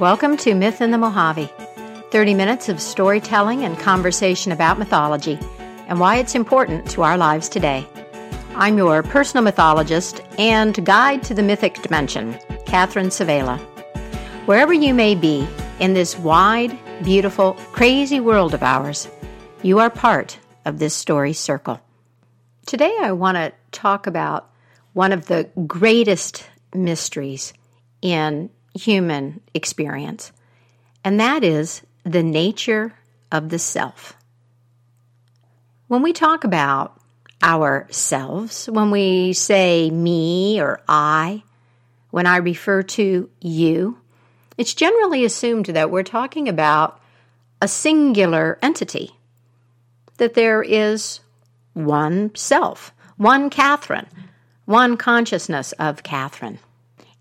welcome to Myth in the Mojave 30 minutes of storytelling and conversation about mythology and why it's important to our lives today. I'm your personal mythologist and guide to the mythic dimension, Catherine Svehla. Wherever you may be in this wide, beautiful, crazy world of ours, you are part of this story circle. Today, I want to talk about one of the greatest mysteries in human experience, and that is the nature of the self. When we talk about ourselves, when we say me or I, when I refer to you, it's generally assumed that we're talking about a singular entity, that there is one self, one Catherine, one consciousness of Catherine.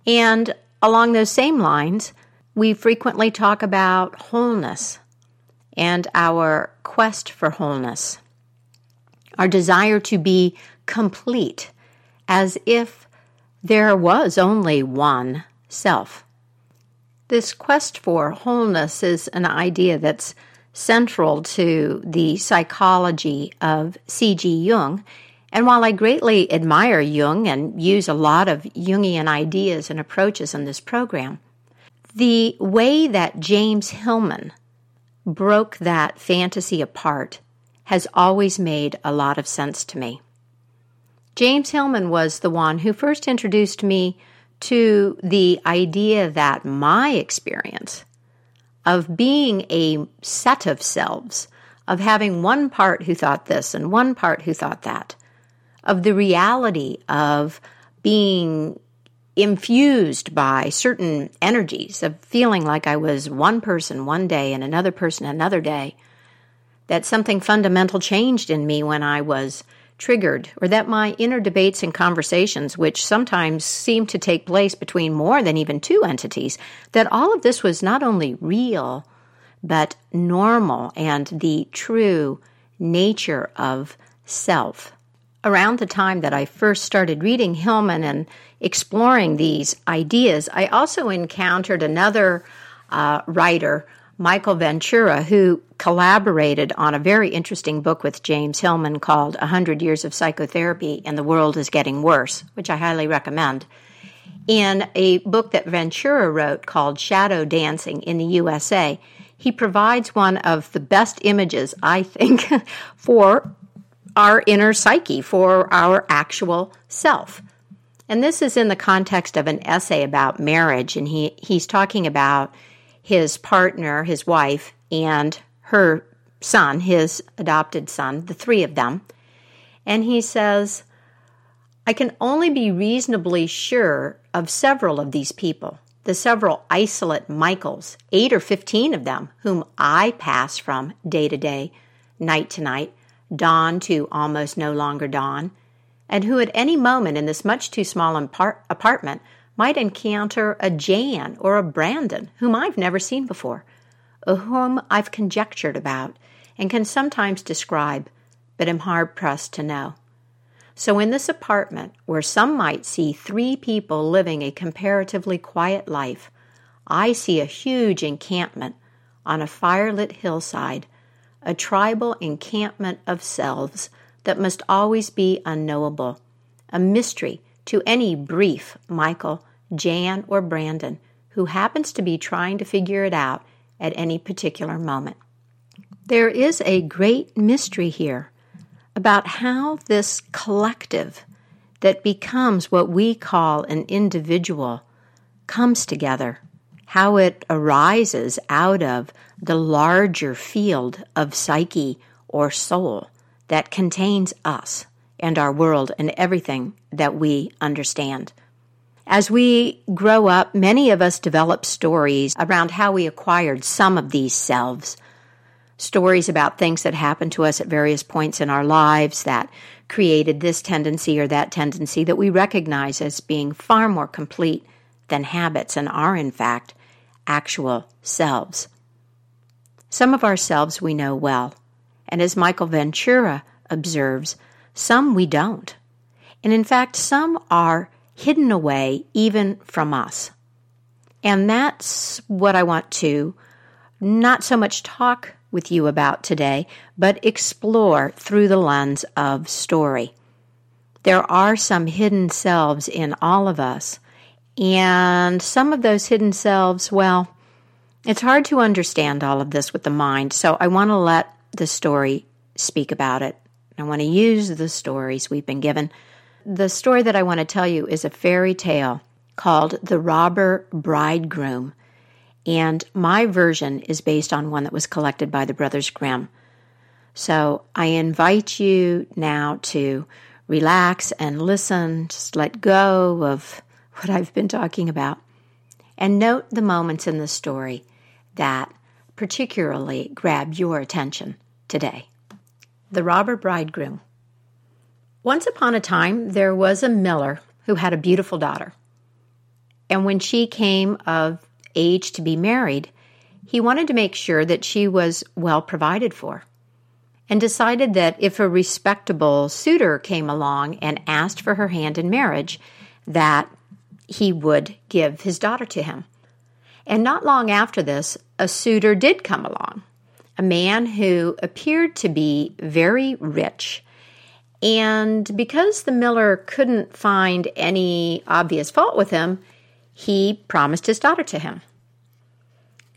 And along those same lines, we frequently talk about wholeness and our quest for wholeness, our desire to be complete, as if there was only one self. This quest for wholeness is an idea that's central to the psychology of C.G. Jung. And while I greatly admire Jung and use a lot of Jungian ideas and approaches in this program, the way that James Hillman broke that fantasy apart has always made a lot of sense to me. James Hillman was the one who first introduced me to the idea that my experience of being a set of selves, of having one part who thought this and one part who thought that, of the reality of being infused by certain energies, of feeling like I was one person one day and another person another day, that something fundamental changed in me when I was triggered, or that my inner debates and conversations, which sometimes seem to take place between more than even two entities, that all of this was not only real, but normal and the true nature of self. Around the time that I first started reading Hillman and exploring these ideas, I also encountered another uh, writer Michael Ventura, who collaborated on a very interesting book with James Hillman called A Hundred Years of Psychotherapy and the World is Getting Worse, which I highly recommend. In a book that Ventura wrote called Shadow Dancing in the USA, he provides one of the best images, I think, for our inner psyche, for our actual self. And this is in the context of an essay about marriage, and he, he's talking about his partner, his wife, and her son, his adopted son, the three of them. And he says, I can only be reasonably sure of several of these people, the several isolate Michaels, eight or fifteen of them, whom I pass from day to day, night to night, dawn to almost no longer dawn, and who at any moment in this much too small apartment might encounter a Jan or a Brandon whom I've never seen before, or whom I've conjectured about and can sometimes describe, but am hard pressed to know. So, in this apartment, where some might see three people living a comparatively quiet life, I see a huge encampment on a firelit hillside, a tribal encampment of selves that must always be unknowable, a mystery to any brief Michael, Jan, or Brandon who happens to be trying to figure it out at any particular moment. There is a great mystery here about how this collective that becomes what we call an individual comes together, how it arises out of the larger field of psyche or soul that contains us and our world and everything that we understand. As we grow up, many of us develop stories around how we acquired some of these selves. Stories about things that happened to us at various points in our lives that created this tendency or that tendency that we recognize as being far more complete than habits and are, in fact, actual selves. Some of ourselves we know well, and as Michael Ventura observes, some we don't. And in fact, some are hidden away even from us. And that's what I want to not so much talk with you about today, but explore through the lens of story. There are some hidden selves in all of us, and some of those hidden selves, well, it's hard to understand all of this with the mind, so I want to let the story speak about it. I want to use the stories we've been given. The story that I want to tell you is a fairy tale called The Robber Bridegroom and my version is based on one that was collected by the Brothers Grimm. So I invite you now to relax and listen, just let go of what I've been talking about, and note the moments in the story that particularly grab your attention today. The Robber Bridegroom. Once upon a time, there was a miller who had a beautiful daughter. And when she came of age to be married, he wanted to make sure that she was well provided for and decided that if a respectable suitor came along and asked for her hand in marriage, that he would give his daughter to him. And not long after this, a suitor did come along, a man who appeared to be very rich. And because the miller couldn't find any obvious fault with him, he promised his daughter to him.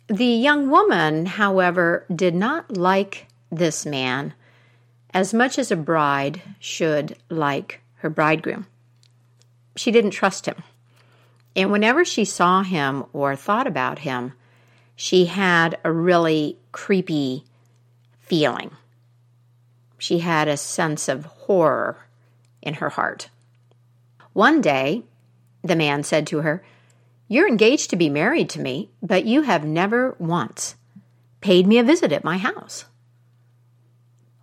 The young woman, however, did not like this man as much as a bride should like her bridegroom. She didn't trust him. And whenever she saw him or thought about him, she had a really creepy feeling. She had a sense of horror in her heart. One day, the man said to her, you're engaged to be married to me, but you have never once paid me a visit at my house.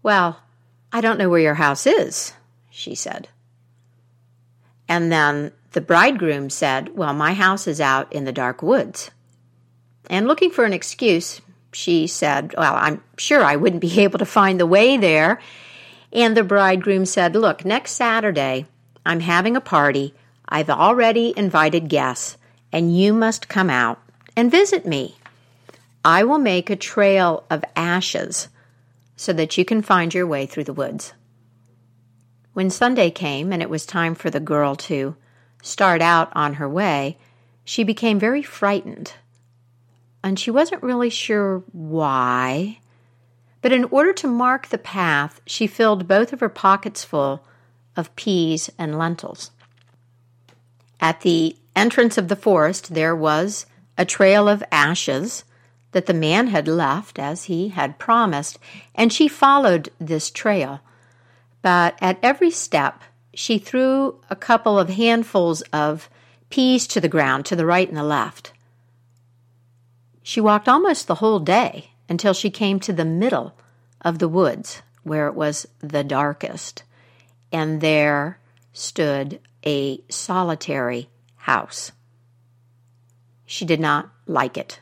Well, I don't know where your house is, she said. And then the bridegroom said, Well, my house is out in the dark woods. And looking for an excuse, she said, Well, I'm sure I wouldn't be able to find the way there. And the bridegroom said, Look, next Saturday, I'm having a party. I've already invited guests and you must come out and visit me. I will make a trail of ashes so that you can find your way through the woods. When Sunday came and it was time for the girl to start out on her way, she became very frightened. And she wasn't really sure why. But in order to mark the path, she filled both of her pockets full of peas and lentils. At the entrance of the forest, there was a trail of ashes that the man had left as he had promised, and she followed this trail. But at every step, she threw a couple of handfuls of peas to the ground to the right and the left. She walked almost the whole day until she came to the middle of the woods where it was the darkest, and there stood a solitary house. She did not like it.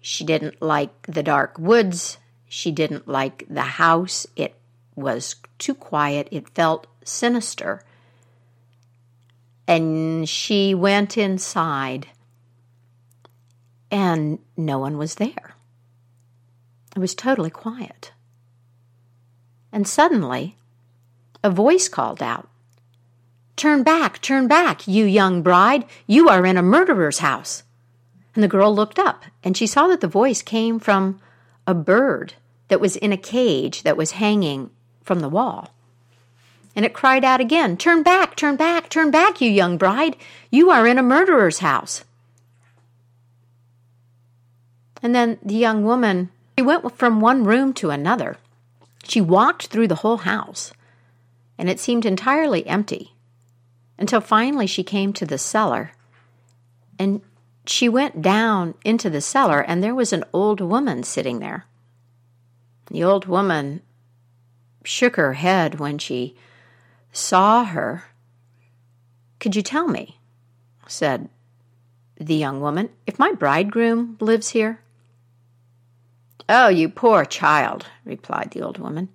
She didn't like the dark woods. She didn't like the house. It was too quiet. It felt sinister. And she went inside, and no one was there. It was totally quiet. And suddenly, a voice called out Turn back, turn back, you young bride. You are in a murderer's house. And the girl looked up, and she saw that the voice came from a bird that was in a cage that was hanging from the wall. And it cried out again, Turn back, turn back, turn back, you young bride. You are in a murderer's house. And then the young woman, she went from one room to another. She walked through the whole house, and it seemed entirely empty until finally she came to the cellar. And she went down into the cellar, and there was an old woman sitting there. The old woman shook her head when she saw her. Could you tell me, said the young woman, if my bridegroom lives here? Oh, you poor child, replied the old woman.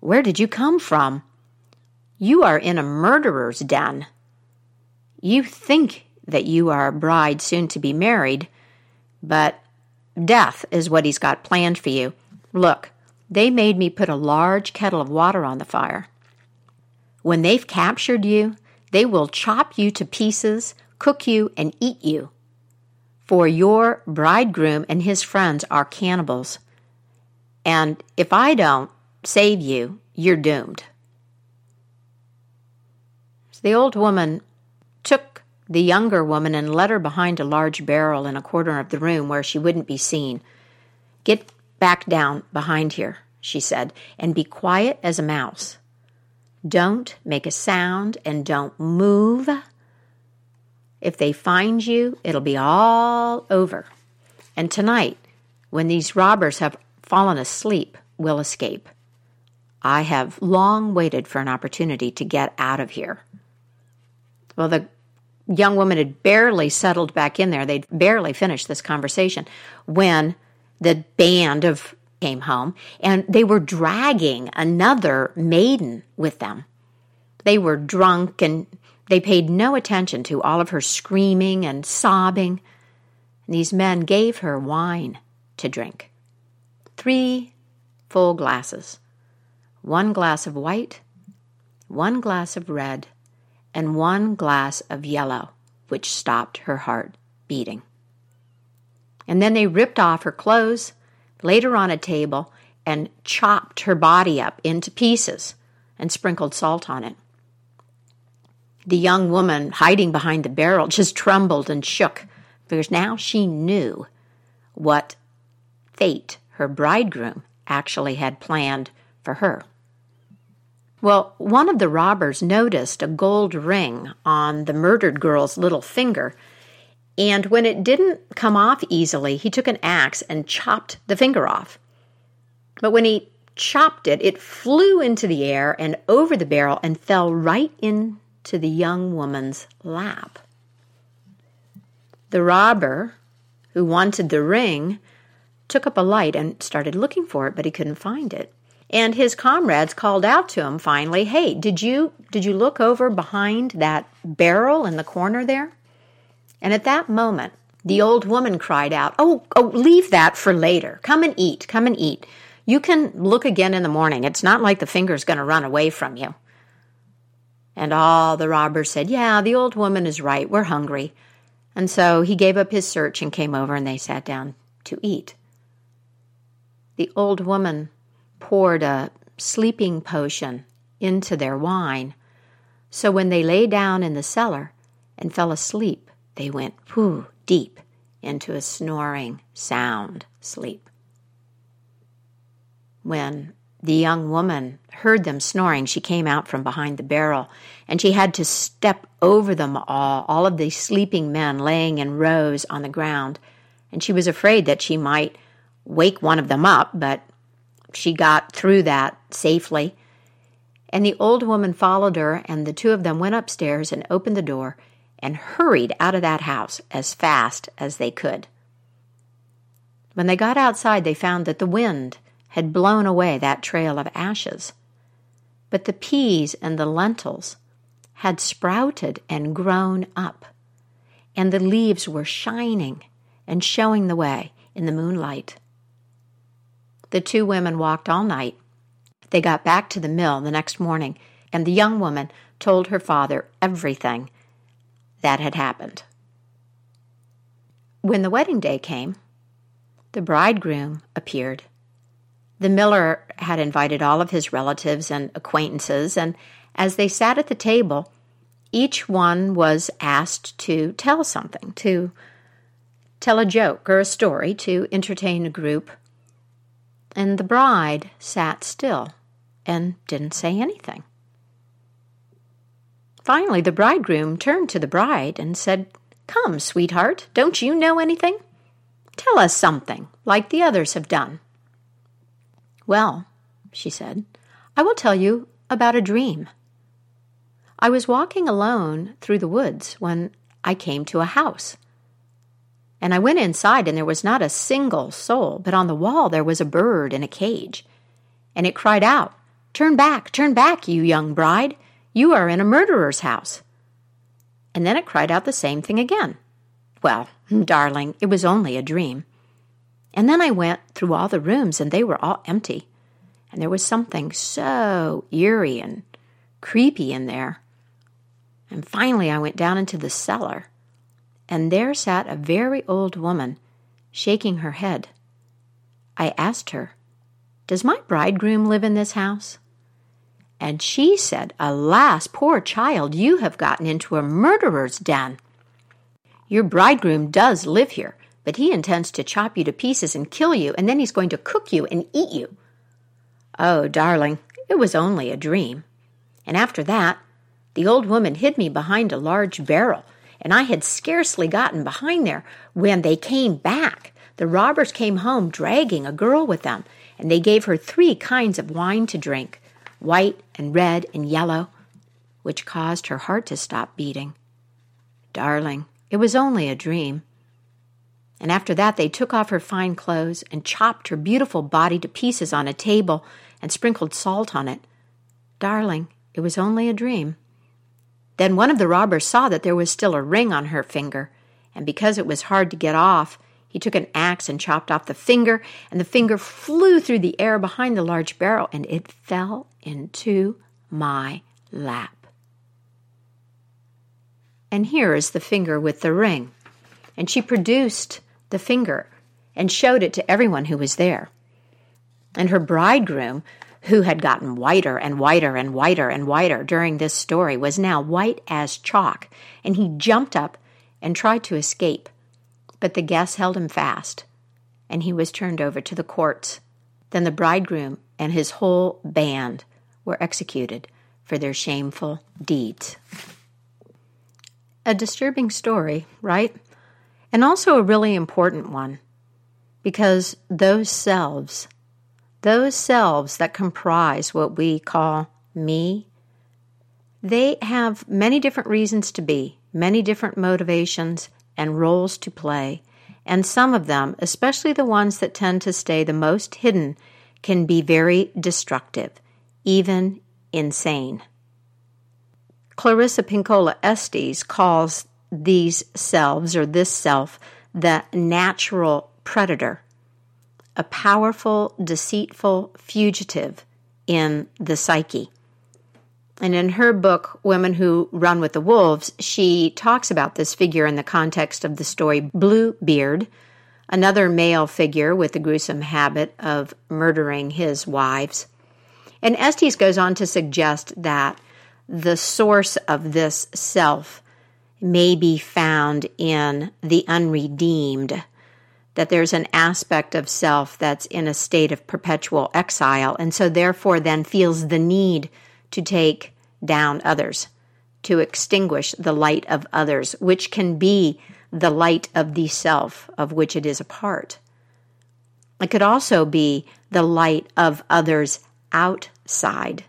Where did you come from? You are in a murderer's den. You think that you are a bride soon to be married, but death is what he's got planned for you. Look, they made me put a large kettle of water on the fire. When they've captured you, they will chop you to pieces, cook you, and eat you. For your bridegroom and his friends are cannibals. And if I don't save you, you're doomed. So the old woman took the younger woman and led her behind a large barrel in a corner of the room where she wouldn't be seen. Get back down behind here, she said, and be quiet as a mouse. Don't make a sound and don't move. If they find you, it'll be all over. And tonight, when these robbers have fallen asleep, we'll escape. I have long waited for an opportunity to get out of here. Well, the young woman had barely settled back in there. They'd barely finished this conversation when the band of came home and they were dragging another maiden with them. They were drunk and they paid no attention to all of her screaming and sobbing. These men gave her wine to drink. Three full glasses. One glass of white, one glass of red, and one glass of yellow, which stopped her heart beating. And then they ripped off her clothes, laid her on a table, and chopped her body up into pieces and sprinkled salt on it. The young woman hiding behind the barrel just trembled and shook because now she knew what fate her bridegroom actually had planned for her. Well, one of the robbers noticed a gold ring on the murdered girl's little finger, and when it didn't come off easily, he took an axe and chopped the finger off. But when he chopped it, it flew into the air and over the barrel and fell right into the young woman's lap. The robber, who wanted the ring, took up a light and started looking for it, but he couldn't find it. And his comrades called out to him finally, "Hey, did you did you look over behind that barrel in the corner there?" And at that moment, the old woman cried out, "Oh, oh, leave that for later. Come and eat. Come and eat. You can look again in the morning. It's not like the finger's going to run away from you." And all the robbers said, "Yeah, the old woman is right. We're hungry." And so he gave up his search and came over and they sat down to eat. The old woman poured a sleeping potion into their wine. So when they lay down in the cellar and fell asleep, they went pooh deep into a snoring, sound sleep. When the young woman heard them snoring, she came out from behind the barrel and she had to step over them all, all of these sleeping men laying in rows on the ground. And she was afraid that she might wake one of them up, but she got through that safely. And the old woman followed her, and the two of them went upstairs and opened the door and hurried out of that house as fast as they could. When they got outside, they found that the wind had blown away that trail of ashes. But the peas and the lentils had sprouted and grown up, and the leaves were shining and showing the way in the moonlight. The two women walked all night. They got back to the mill the next morning, and the young woman told her father everything that had happened. When the wedding day came, the bridegroom appeared. The miller had invited all of his relatives and acquaintances, and as they sat at the table, each one was asked to tell something, to tell a joke or a story to entertain a group and the bride sat still and didn't say anything. Finally, the bridegroom turned to the bride and said, Come, sweetheart, don't you know anything? Tell us something, like the others have done. Well, she said, I will tell you about a dream. I was walking alone through the woods when I came to a house. And I went inside, and there was not a single soul, but on the wall there was a bird in a cage. And it cried out, Turn back, turn back, you young bride. You are in a murderer's house. And then it cried out the same thing again. Well, darling, it was only a dream. And then I went through all the rooms, and they were all empty. And there was something so eerie and creepy in there. And finally, I went down into the cellar, and there sat a very old woman, shaking her head. I asked her, Does my bridegroom live in this house? And she said, Alas, poor child, you have gotten into a murderer's den. Your bridegroom does live here, but he intends to chop you to pieces and kill you, and then he's going to cook you and eat you. Oh, darling, it was only a dream. And after that, the old woman hid me behind a large barrel, and I had scarcely gotten behind there when they came back. The robbers came home dragging a girl with them, and they gave her three kinds of wine to drink white and red and yellow, which caused her heart to stop beating. Darling, it was only a dream. And after that, they took off her fine clothes and chopped her beautiful body to pieces on a table and sprinkled salt on it. Darling, it was only a dream. Then one of the robbers saw that there was still a ring on her finger, and because it was hard to get off, he took an axe and chopped off the finger, and the finger flew through the air behind the large barrel, and it fell into my lap. And here is the finger with the ring. And she produced the finger and showed it to everyone who was there. And her bridegroom, who had gotten whiter and whiter and whiter and whiter during this story, was now white as chalk, and he jumped up and tried to escape. But the guests held him fast, and he was turned over to the courts. Then the bridegroom and his whole band were executed for their shameful deeds. A disturbing story, right? And also a really important one, because those selves those selves that comprise what we call me, they have many different reasons to be, many different motivations and roles to play, and some of them, especially the ones that tend to stay the most hidden, can be very destructive, even insane. Clarissa Pinkola Estes calls these selves or this self the natural predator a powerful, deceitful fugitive in the psyche. And in her book, Women Who Run with the Wolves, she talks about this figure in the context of the story Bluebeard, another male figure with the gruesome habit of murdering his wives. And Estes goes on to suggest that the source of this self may be found in the unredeemed that there's an aspect of self that's in a state of perpetual exile, and so therefore then feels the need to take down others, to extinguish the light of others, which can be the light of the self of which it is a part. It could also be the light of others outside.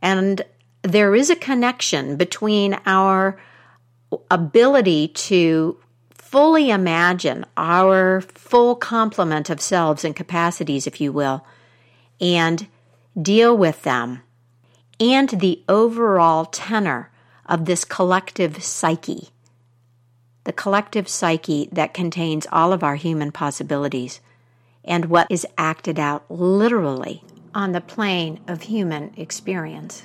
And there is a connection between our ability to fully imagine our full complement of selves and capacities, if you will, and deal with them, and the overall tenor of this collective psyche, the collective psyche that contains all of our human possibilities and what is acted out literally on the plane of human experience.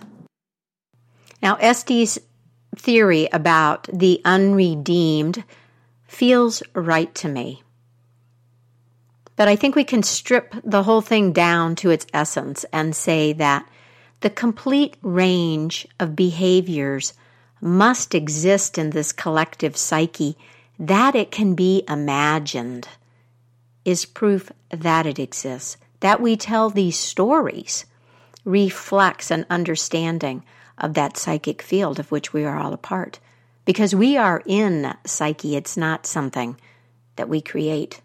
Now, Estes' theory about the unredeemed feels right to me. But I think we can strip the whole thing down to its essence and say that the complete range of behaviors must exist in this collective psyche that it can be imagined is proof that it exists. That we tell these stories reflects an understanding of that psychic field of which we are all a part because we are in psyche. It's not something that we create.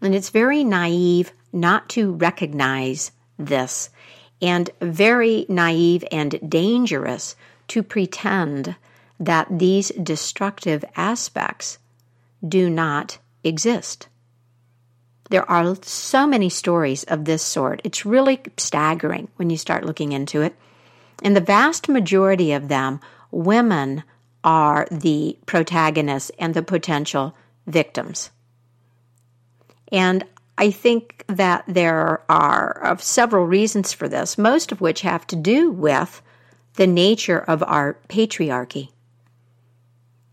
And it's very naive not to recognize this, and very naive and dangerous to pretend that these destructive aspects do not exist. There are so many stories of this sort. It's really staggering when you start looking into it. And the vast majority of them, women are the protagonists and the potential victims. And I think that there are several reasons for this, most of which have to do with the nature of our patriarchy.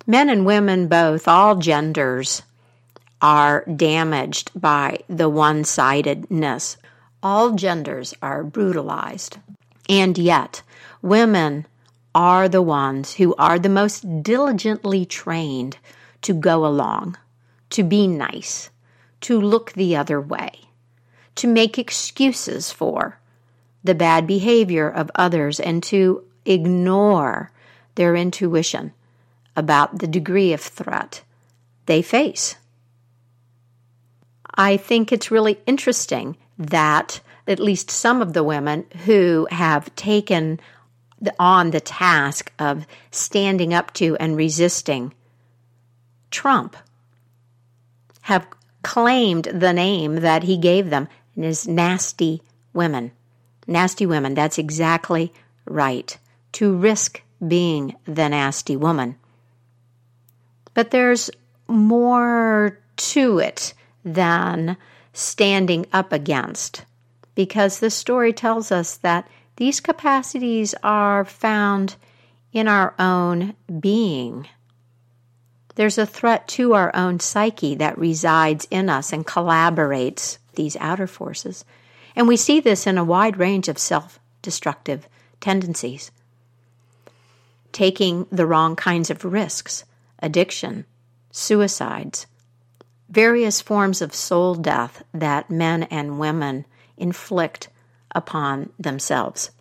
Men and women, both, all genders, are damaged by the one sidedness. All genders are brutalized. And yet, women are the ones who are the most diligently trained to go along, to be nice, to look the other way, to make excuses for the bad behavior of others, and to ignore their intuition about the degree of threat they face. I think it's really interesting that at least some of the women who have taken on the task of standing up to and resisting Trump have claimed the name that he gave them and is nasty women. Nasty women, that's exactly right. To risk being the nasty woman. But there's more to it than standing up against, because the story tells us that these capacities are found in our own being. There's a threat to our own psyche that resides in us and collaborates these outer forces. And we see this in a wide range of self destructive tendencies. Taking the wrong kinds of risks, addiction, suicides, various forms of soul death that men and women inflict upon themselves.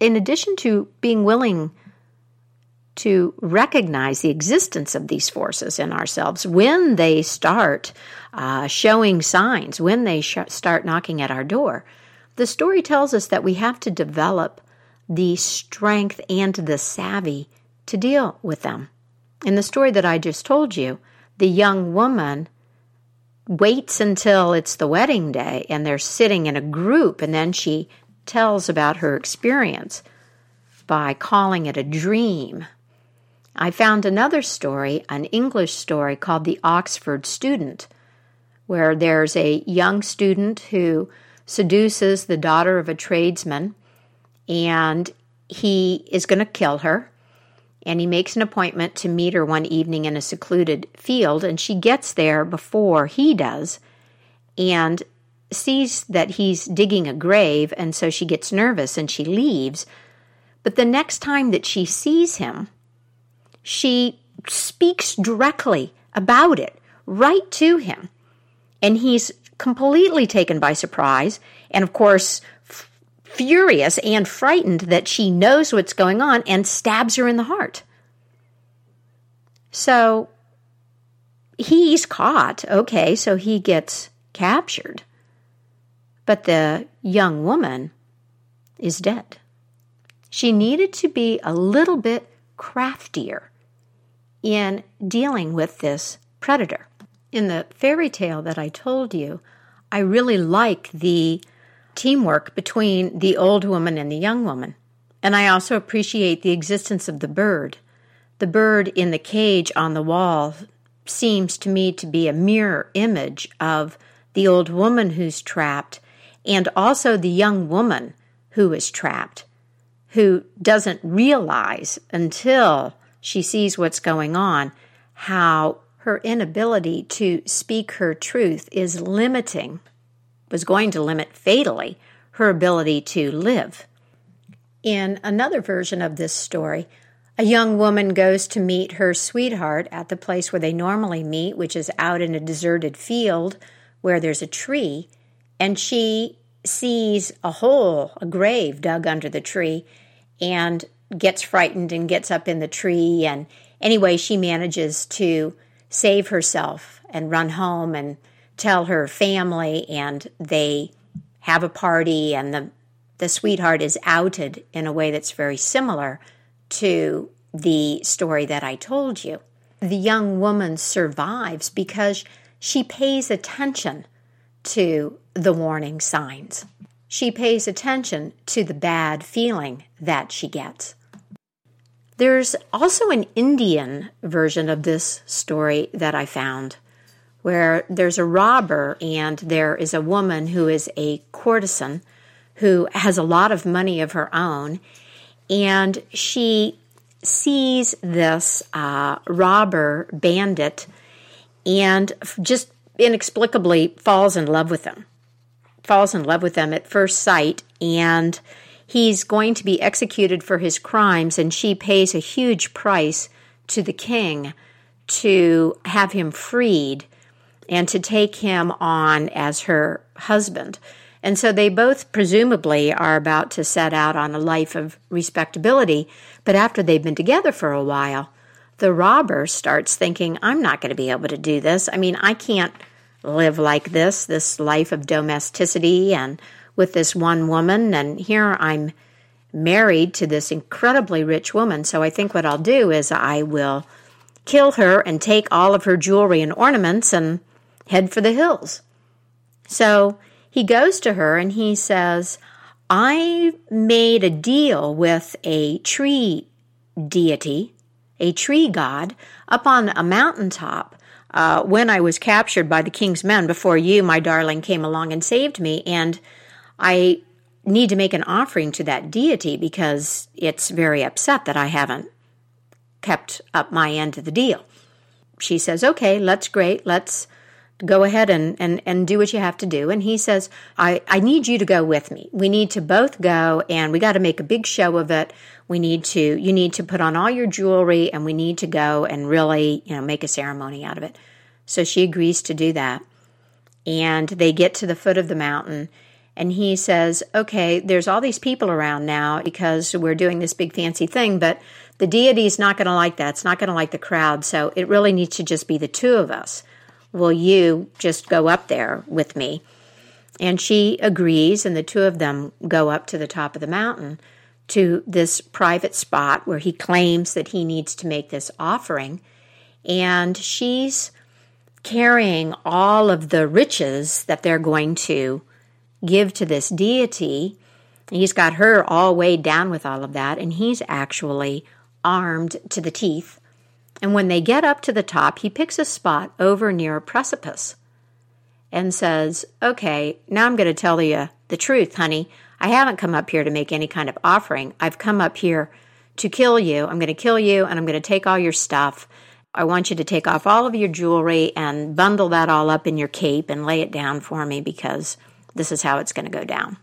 In addition to being willing to recognize the existence of these forces in ourselves when they start uh, showing signs, when they sh- start knocking at our door. The story tells us that we have to develop the strength and the savvy to deal with them. In the story that I just told you, the young woman waits until it's the wedding day and they're sitting in a group, and then she tells about her experience by calling it a dream I found another story, an English story called The Oxford Student, where there's a young student who seduces the daughter of a tradesman and he is going to kill her. And he makes an appointment to meet her one evening in a secluded field, and she gets there before he does and sees that he's digging a grave, and so she gets nervous and she leaves. But the next time that she sees him, she speaks directly about it right to him. And he's completely taken by surprise and, of course, f- furious and frightened that she knows what's going on and stabs her in the heart. So he's caught. Okay, so he gets captured. But the young woman is dead. She needed to be a little bit craftier in dealing with this predator. In the fairy tale that I told you, I really like the teamwork between the old woman and the young woman. And I also appreciate the existence of the bird. The bird in the cage on the wall seems to me to be a mirror image of the old woman who's trapped and also the young woman who is trapped, who doesn't realize until she sees what's going on, how her inability to speak her truth is limiting, was going to limit fatally her ability to live. In another version of this story, a young woman goes to meet her sweetheart at the place where they normally meet, which is out in a deserted field where there's a tree, and she sees a hole, a grave dug under the tree, and gets frightened and gets up in the tree. And anyway, she manages to save herself and run home and tell her family. And they have a party, and the, the sweetheart is outed in a way that's very similar to the story that I told you. The young woman survives because she pays attention to the warning signs she pays attention to the bad feeling that she gets. There's also an Indian version of this story that I found where there's a robber and there is a woman who is a courtesan who has a lot of money of her own and she sees this uh, robber bandit and just inexplicably falls in love with him falls in love with them at first sight and he's going to be executed for his crimes, and she pays a huge price to the king to have him freed and to take him on as her husband. And so they both presumably are about to set out on a life of respectability. But after they've been together for a while, the robber starts thinking, I'm not going to be able to do this. I mean, I can't live like this, this life of domesticity and with this one woman, and here I'm married to this incredibly rich woman. So I think what I'll do is I will kill her and take all of her jewelry and ornaments and head for the hills. So he goes to her and he says, I made a deal with a tree deity, a tree god, up on a mountaintop uh, when I was captured by the king's men before you, my darling, came along and saved me. And I need to make an offering to that deity because it's very upset that I haven't kept up my end of the deal. She says, Okay, let's great. Let's go ahead and, and, and do what you have to do. And he says, I, I need you to go with me. We need to both go and we got to make a big show of it. We need to, you need to put on all your jewelry and we need to go and really, you know, make a ceremony out of it. So she agrees to do that. And they get to the foot of the mountain and he says, Okay, there's all these people around now because we're doing this big fancy thing, but the deity's not going to like that. It's not going to like the crowd. So it really needs to just be the two of us. Will you just go up there with me? And she agrees, and the two of them go up to the top of the mountain to this private spot where he claims that he needs to make this offering. And she's carrying all of the riches that they're going to give to this deity. He's got her all weighed down with all of that, and he's actually armed to the teeth. And when they get up to the top, he picks a spot over near a precipice and says, Okay, now I'm going to tell you the truth, honey. I haven't come up here to make any kind of offering. I've come up here to kill you. I'm going to kill you and I'm going to take all your stuff. I want you to take off all of your jewelry and bundle that all up in your cape and lay it down for me because this is how it's going to go down.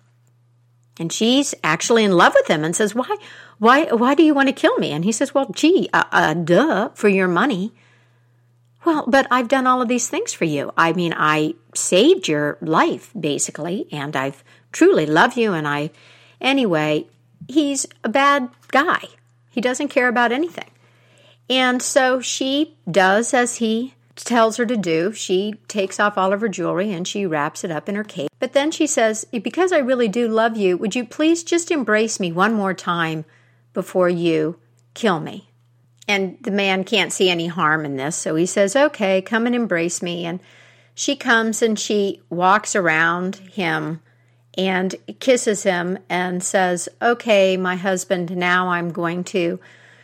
And she's actually in love with him and says, "Why, why, why do you want to kill me?" And he says, "Well, gee, uh, uh, duh, for your money." Well, but I've done all of these things for you. I mean, I saved your life basically, and I've truly love you. And I, anyway, he's a bad guy. He doesn't care about anything. And so she does as he tells her to do. She takes off all of her jewelry and she wraps it up in her cape. But then she says, Because I really do love you, would you please just embrace me one more time before you kill me? And the man can't see any harm in this, so he says, Okay, come and embrace me. And she comes and she walks around him and kisses him and says, Okay, my husband, now I'm going to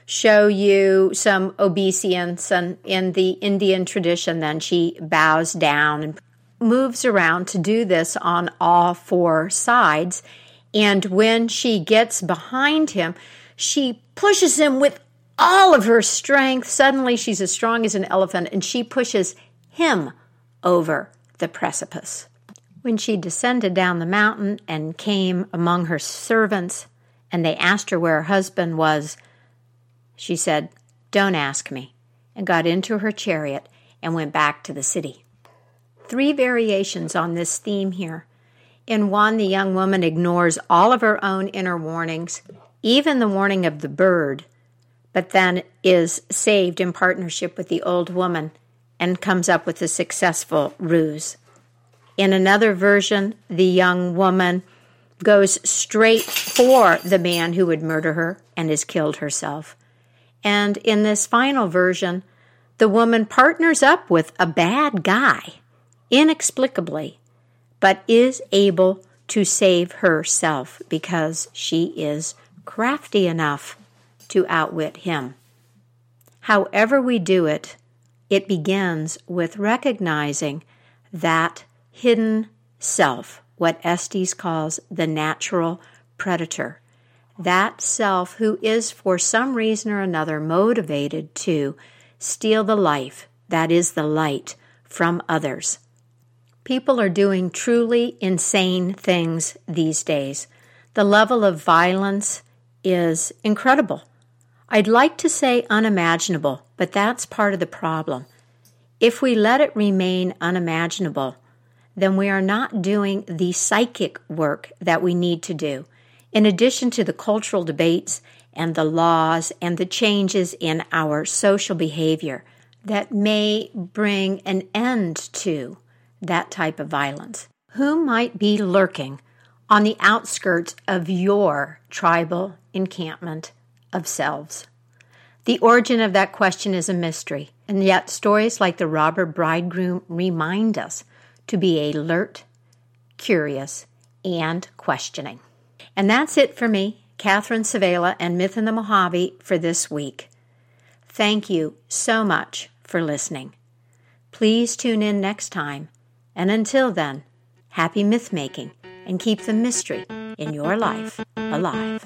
show you some obeisance and in the Indian tradition then she bows down and moves around to do this on all four sides. And when she gets behind him she pushes him with all of her strength. Suddenly she's as strong as an elephant and she pushes him over the precipice. When she descended down the mountain and came among her servants and they asked her where her husband was she said, Don't ask me, and got into her chariot and went back to the city. Three variations on this theme here. In one, the young woman ignores all of her own inner warnings, even the warning of the bird, but then is saved in partnership with the old woman and comes up with a successful ruse. In another version, the young woman goes straight for the man who would murder her and is killed herself. And in this final version, the woman partners up with a bad guy, inexplicably, but is able to save herself because she is crafty enough to outwit him. However, we do it, it begins with recognizing that hidden self, what Estes calls the natural predator. That self who is, for some reason or another, motivated to steal the life, that is the light, from others. People are doing truly insane things these days. The level of violence is incredible. I'd like to say unimaginable, but that's part of the problem. If we let it remain unimaginable, then we are not doing the psychic work that we need to do. In addition to the cultural debates and the laws and the changes in our social behavior that may bring an end to that type of violence, who might be lurking on the outskirts of your tribal encampment of selves? The origin of that question is a mystery, and yet stories like the robber bridegroom remind us to be alert, curious, and questioning. And that's it for me, Catherine Svehla and Myth in the Mojave for this week. Thank you so much for listening. Please tune in next time, and until then, happy myth making and keep the mystery in your life alive.